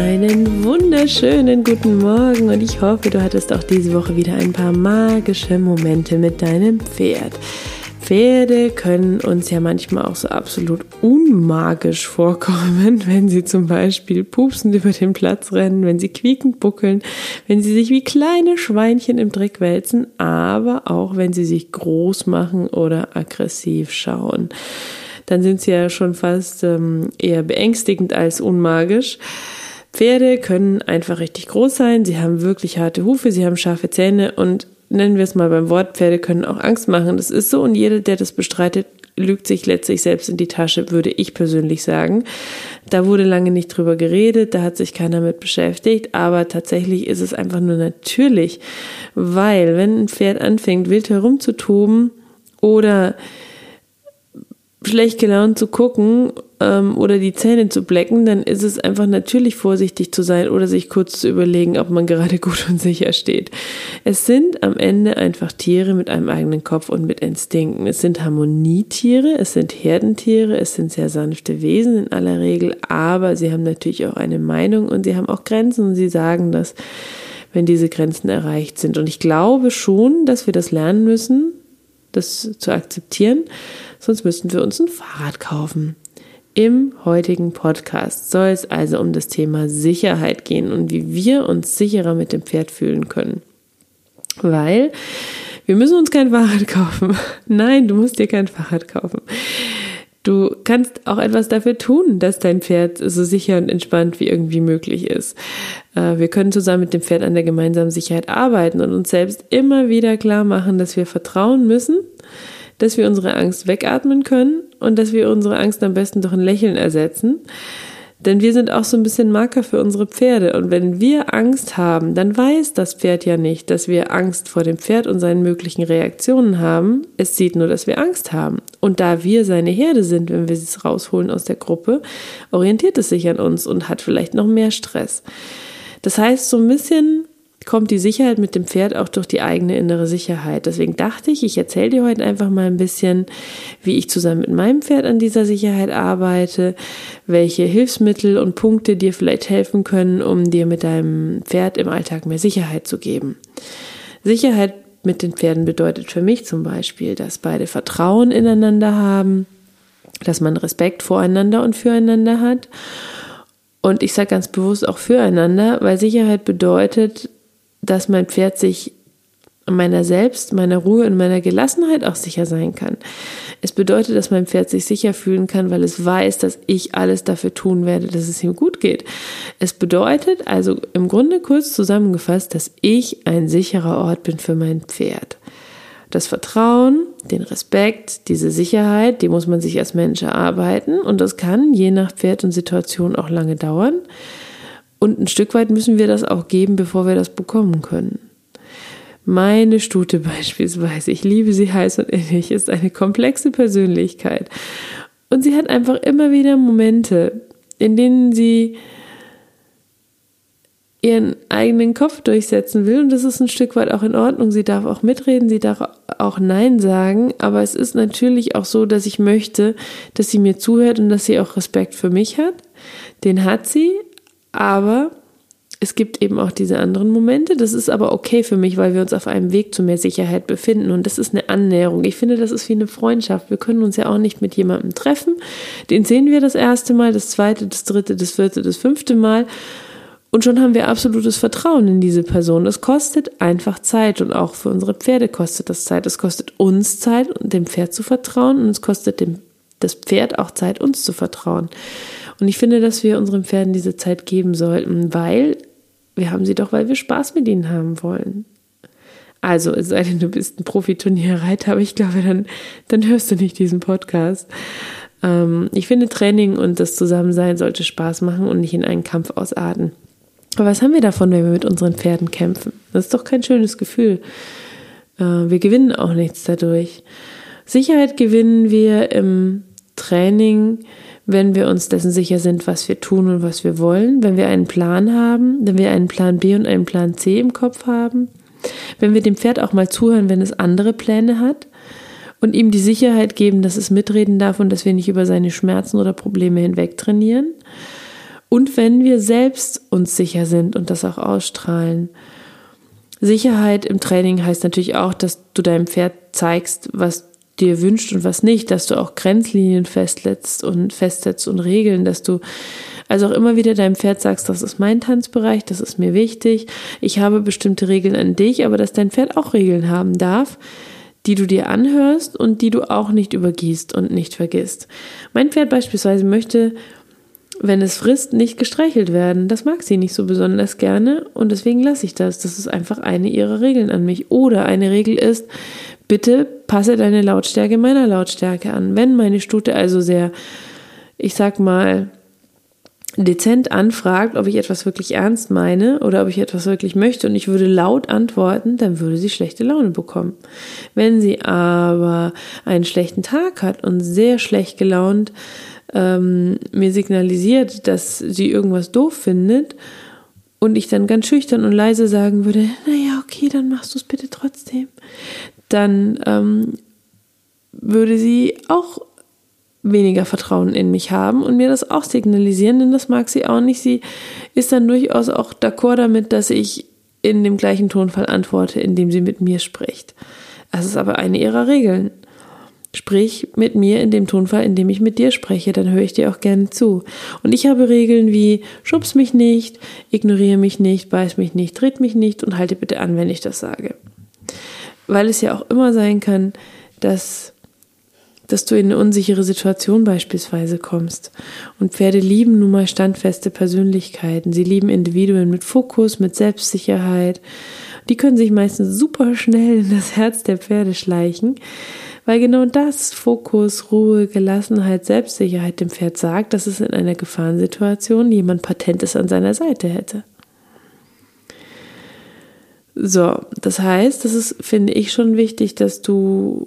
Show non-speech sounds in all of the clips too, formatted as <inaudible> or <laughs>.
Einen wunderschönen guten Morgen und ich hoffe, du hattest auch diese Woche wieder ein paar magische Momente mit deinem Pferd. Pferde können uns ja manchmal auch so absolut unmagisch vorkommen, <laughs> wenn sie zum Beispiel pupsend über den Platz rennen, wenn sie quiekend buckeln, wenn sie sich wie kleine Schweinchen im Dreck wälzen, aber auch wenn sie sich groß machen oder aggressiv schauen. Dann sind sie ja schon fast ähm, eher beängstigend als unmagisch. Pferde können einfach richtig groß sein, sie haben wirklich harte Hufe, sie haben scharfe Zähne und nennen wir es mal beim Wort, Pferde können auch Angst machen. Das ist so und jeder, der das bestreitet, lügt sich letztlich selbst in die Tasche, würde ich persönlich sagen. Da wurde lange nicht drüber geredet, da hat sich keiner mit beschäftigt, aber tatsächlich ist es einfach nur natürlich, weil wenn ein Pferd anfängt, wild herumzutoben oder schlecht gelaunt zu gucken ähm, oder die Zähne zu blecken, dann ist es einfach natürlich vorsichtig zu sein oder sich kurz zu überlegen, ob man gerade <laughs> gut und sicher steht. Es sind am Ende einfach Tiere mit einem eigenen Kopf und mit Instinkten. Es sind Harmonietiere, es sind Herdentiere, es sind sehr sanfte Wesen in aller Regel, aber sie haben natürlich auch eine Meinung und sie haben auch Grenzen und sie sagen das, wenn diese Grenzen erreicht sind. Und ich glaube schon, dass wir das lernen müssen, das zu akzeptieren sonst müssten wir uns ein Fahrrad kaufen. Im heutigen Podcast soll es also um das Thema Sicherheit gehen und wie wir uns sicherer mit dem Pferd fühlen können. Weil wir müssen uns kein Fahrrad <laughs> kaufen. Nein, du musst dir kein Fahrrad kaufen. Du kannst auch etwas dafür tun, dass dein Pferd so sicher und entspannt wie irgendwie möglich ist. Äh, wir können zusammen mit dem Pferd an der gemeinsamen Sicherheit arbeiten und uns selbst immer wieder klar machen, dass wir vertrauen müssen, dass wir unsere Angst wegatmen können und dass wir unsere Angst am besten durch ein Lächeln ersetzen. Denn wir sind auch so ein bisschen Marker für unsere Pferde. Und wenn wir Angst haben, dann weiß das Pferd ja nicht, dass wir Angst vor dem Pferd und seinen möglichen Reaktionen haben. Es sieht nur, dass wir Angst haben. Und da wir seine Herde sind, wenn wir es rausholen aus der Gruppe, orientiert es sich an uns und hat vielleicht noch mehr Stress. Das heißt, so ein bisschen kommt die Sicherheit mit dem Pferd auch durch die eigene innere Sicherheit. Deswegen dachte ich, ich erzähle dir heute einfach mal ein bisschen, wie ich zusammen mit meinem Pferd an dieser Sicherheit arbeite, welche Hilfsmittel und Punkte dir vielleicht helfen können, um dir mit deinem Pferd im Alltag mehr Sicherheit zu geben. Sicherheit mit den Pferden bedeutet für mich zum Beispiel, dass beide Vertrauen ineinander haben, dass man Respekt voreinander und füreinander hat. Und ich sage ganz bewusst auch füreinander, weil Sicherheit bedeutet, dass mein Pferd sich meiner selbst, meiner Ruhe und meiner Gelassenheit auch sicher sein kann. Es bedeutet, dass mein Pferd sich sicher fühlen kann, weil es weiß, dass ich alles dafür tun werde, dass es ihm gut geht. Es bedeutet also im Grunde kurz zusammengefasst, dass ich ein sicherer Ort bin für mein Pferd. Das Vertrauen, den Respekt, diese Sicherheit, die muss man sich als Mensch erarbeiten und das kann je nach Pferd und Situation auch lange dauern. Und ein Stück weit müssen wir das auch geben, bevor wir das bekommen können. Meine Stute <laughs> beispielsweise, ich liebe sie heiß und innig, ist eine komplexe Persönlichkeit. Und sie hat einfach immer wieder Momente, in denen sie ihren eigenen Kopf durchsetzen will. Und das ist ein Stück weit auch in Ordnung. Sie darf auch mitreden, sie darf auch Nein sagen. Aber es ist natürlich auch so, dass ich möchte, dass sie mir zuhört und dass sie auch Respekt für mich hat. Den hat sie, aber es gibt eben auch diese anderen Momente. Das ist aber okay für mich, weil wir uns auf einem Weg zu mehr Sicherheit befinden. Und das ist eine Annäherung. Ich finde, das ist wie eine Freundschaft. Wir können uns ja auch nicht mit jemandem treffen. Den sehen wir das erste Mal, das zweite, das dritte, das vierte, das fünfte Mal. Und schon haben wir absolutes Vertrauen in diese Person. Das kostet einfach Zeit. Und auch für unsere Pferde kostet das Zeit. Es kostet uns Zeit, dem Pferd zu vertrauen. Und es kostet dem das Pferd auch Zeit, uns zu vertrauen. Und ich finde, dass wir unseren Pferden diese Zeit geben sollten, weil wir haben sie doch, weil wir Spaß mit ihnen haben wollen. Also, es sei denn, du bist ein Profiturnierreiter, aber ich glaube, dann, dann hörst du nicht diesen Podcast. Ähm, ich finde, Training und das Zusammensein sollte Spaß machen und nicht in einen Kampf ausarten. Aber was haben wir davon, wenn wir mit unseren Pferden kämpfen? Das ist doch kein schönes Gefühl. Äh, wir gewinnen auch nichts dadurch. Sicherheit gewinnen wir im Training, wenn wir uns dessen sicher sind, was wir tun und was wir wollen, wenn wir einen Plan haben, wenn wir einen Plan B und einen Plan C im Kopf haben, wenn wir dem Pferd auch mal zuhören, wenn es andere Pläne hat und ihm die Sicherheit geben, dass es mitreden darf und dass wir nicht über seine Schmerzen oder Probleme hinweg trainieren. Und wenn wir selbst uns sicher sind und das auch ausstrahlen. Sicherheit im Training heißt natürlich auch, dass du deinem Pferd zeigst, was dir wünscht und was nicht, dass du auch Grenzlinien festsetzt und festsetzt und Regeln, dass du also auch immer wieder deinem Pferd sagst, das ist mein Tanzbereich, das ist mir wichtig, ich habe bestimmte Regeln an dich, aber dass dein Pferd auch Regeln haben darf, die du dir anhörst und die du auch nicht übergießt und nicht vergisst. Mein Pferd beispielsweise möchte, wenn es frisst, nicht gestreichelt werden. Das mag sie nicht so besonders gerne und deswegen lasse ich das. Das ist einfach eine ihrer Regeln an mich. Oder eine Regel ist, bitte passe deine Lautstärke meiner Lautstärke an. Wenn meine Stute also sehr, ich sag mal, dezent anfragt, ob ich etwas wirklich ernst meine oder ob ich etwas wirklich möchte und ich würde laut antworten, dann würde sie schlechte Laune bekommen. Wenn sie aber einen schlechten Tag hat und sehr schlecht gelaunt ähm, mir signalisiert, dass sie irgendwas doof findet und ich dann ganz schüchtern und leise sagen würde, naja, okay, dann machst du es bitte trotzdem, dann ähm, würde sie auch weniger Vertrauen in mich haben und mir das auch signalisieren, denn das mag sie auch nicht. Sie ist dann durchaus auch d'accord damit, dass ich in dem gleichen Tonfall antworte, in dem sie mit mir spricht. Das ist aber eine ihrer Regeln. Sprich mit mir in dem Tonfall, in dem ich mit dir spreche, dann höre ich dir auch gerne zu. Und ich habe Regeln wie schubs mich nicht, ignoriere mich nicht, beiß mich nicht, tritt mich nicht und halte bitte an, wenn ich das sage. Weil es ja auch immer sein kann, dass dass du in eine unsichere Situation beispielsweise kommst. Und Pferde lieben nun mal standfeste Persönlichkeiten. Sie lieben Individuen mit Fokus, mit Selbstsicherheit. Die können sich meistens super schnell in das Herz der Pferde schleichen, weil genau das Fokus, Ruhe, Gelassenheit, Selbstsicherheit dem Pferd sagt, dass es in einer Gefahrensituation jemand Patentes an seiner Seite hätte. So, das heißt, das ist, finde ich, schon wichtig, dass du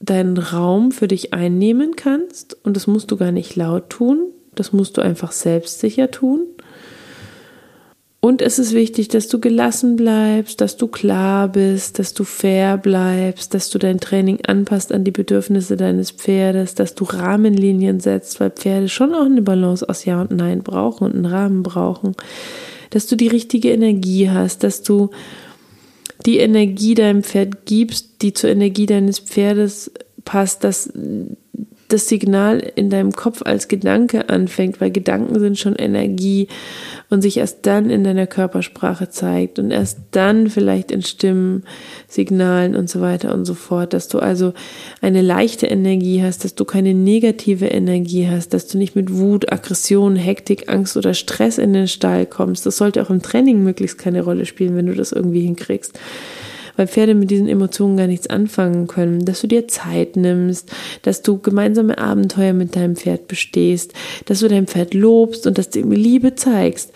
deinen Raum für dich einnehmen kannst und das musst du gar nicht laut tun, das musst du einfach selbstsicher tun. Und es ist wichtig, dass du gelassen bleibst, dass du klar bist, dass du fair bleibst, dass du dein Training anpasst an die Bedürfnisse deines Pferdes, dass du Rahmenlinien setzt, weil Pferde schon auch eine Balance aus Ja und Nein brauchen und einen Rahmen brauchen, dass du die richtige Energie hast, dass du die Energie deinem Pferd gibst, die zur Energie deines Pferdes passt, dass das Signal in deinem Kopf als Gedanke anfängt, weil Gedanken sind schon Energie und sich erst dann in deiner Körpersprache zeigt und erst dann vielleicht in Stimmen, Signalen und so weiter und so fort, dass du also eine leichte Energie hast, dass du keine negative Energie hast, dass du nicht mit Wut, Aggression, Hektik, Angst oder Stress in den Stall kommst. Das sollte auch im Training möglichst keine Rolle spielen, wenn du das irgendwie hinkriegst weil Pferde mit diesen Emotionen gar nichts anfangen können, dass du dir Zeit nimmst, dass du gemeinsame Abenteuer mit deinem Pferd bestehst, dass du dein Pferd lobst und dass du ihm Liebe zeigst.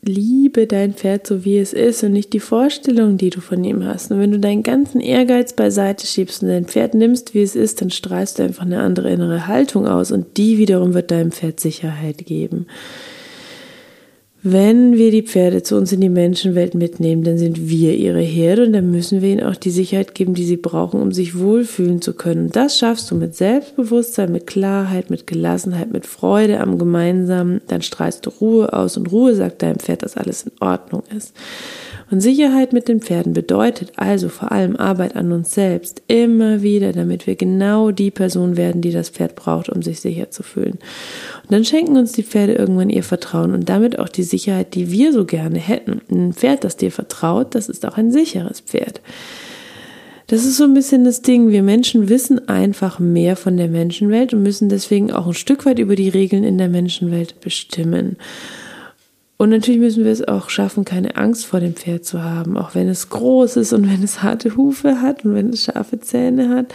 Liebe dein Pferd so wie es ist und nicht die Vorstellung, die du von ihm hast. Und wenn du deinen ganzen Ehrgeiz beiseite schiebst und dein Pferd nimmst, wie es ist, dann strahlst du einfach eine andere innere Haltung aus und die wiederum wird deinem Pferd Sicherheit geben. Wenn wir die Pferde zu uns in die Menschenwelt mitnehmen, dann sind wir ihre Herde und dann müssen wir ihnen auch die Sicherheit geben, die sie brauchen, um sich wohlfühlen zu können. Und das schaffst du mit Selbstbewusstsein, mit Klarheit, mit Gelassenheit, mit Freude am Gemeinsamen. Dann strahlst du Ruhe aus und Ruhe sagt deinem Pferd, dass alles in Ordnung ist. Und Sicherheit mit den Pferden bedeutet also vor allem Arbeit an uns selbst, immer wieder, damit wir genau die Person werden, die das Pferd braucht, um sich sicher zu fühlen. Und dann schenken uns die Pferde irgendwann ihr Vertrauen und damit auch die Sicherheit, die wir so gerne hätten. Ein Pferd, das dir vertraut, das ist auch ein sicheres Pferd. Das ist so ein bisschen das Ding. Wir Menschen wissen einfach mehr von der Menschenwelt und müssen deswegen auch ein Stück weit über die Regeln in der Menschenwelt bestimmen. Und natürlich müssen wir es auch schaffen, keine Angst vor dem Pferd zu haben, auch wenn es groß ist und wenn es harte Hufe hat und wenn es scharfe Zähne hat.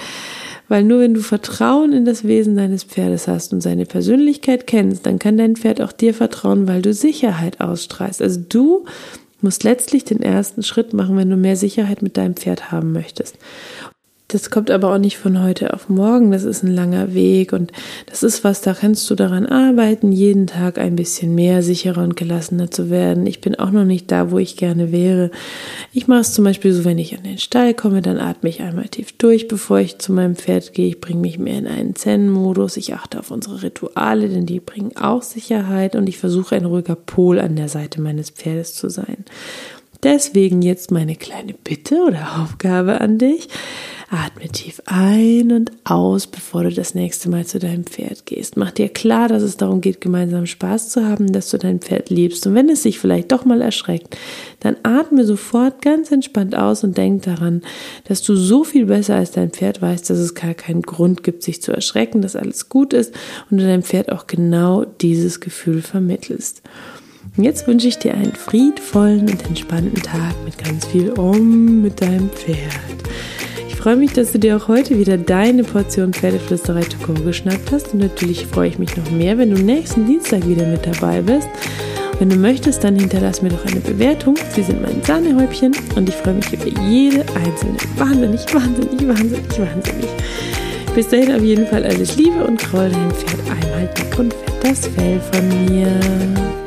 Weil nur wenn du Vertrauen in das Wesen deines Pferdes hast und seine Persönlichkeit kennst, dann kann dein Pferd auch dir vertrauen, weil du Sicherheit ausstrahlst. Also du musst letztlich den ersten Schritt machen, wenn du mehr Sicherheit mit deinem Pferd haben möchtest. Das kommt aber auch nicht von heute auf morgen. Das ist ein langer Weg und das ist was, da kannst du daran arbeiten, jeden Tag ein bisschen mehr sicherer und gelassener zu werden. Ich bin auch noch nicht da, wo ich gerne wäre. Ich mache es zum Beispiel so, wenn ich an den Stall komme, dann atme ich einmal tief durch, bevor ich zu meinem Pferd gehe. Ich bringe mich mehr in einen Zen-Modus. Ich achte auf unsere Rituale, denn die bringen auch Sicherheit und ich versuche ein ruhiger Pol an der Seite meines Pferdes zu sein. Deswegen jetzt meine kleine Bitte oder Aufgabe an dich. Atme tief ein und aus, bevor du das nächste Mal zu deinem Pferd gehst. Mach dir klar, dass es darum geht, gemeinsam Spaß zu haben, dass du dein Pferd liebst. Und wenn es sich vielleicht doch mal erschreckt, dann atme sofort ganz entspannt aus und denk daran, dass du so viel besser als dein Pferd weißt, dass es gar keinen Grund gibt, sich zu erschrecken, dass alles gut ist und du deinem Pferd auch genau dieses Gefühl vermittelst. Und jetzt wünsche ich dir einen friedvollen und entspannten Tag mit ganz viel Um mit deinem Pferd. Freue mich, dass du dir auch heute wieder deine Portion Pferdeflüsterei to go geschnappt hast. Und natürlich freue ich mich noch mehr, wenn du nächsten Dienstag wieder mit dabei bist. Wenn du möchtest, dann hinterlass mir doch eine Bewertung. Sie sind mein Sahnehäubchen und ich freue mich über jede einzelne. Wahnsinnig, wahnsinnig, wahnsinnig, wahnsinnig. Bis dahin auf jeden Fall alles Liebe und kraul dein Pferd einmal dick und fett das Fell von mir.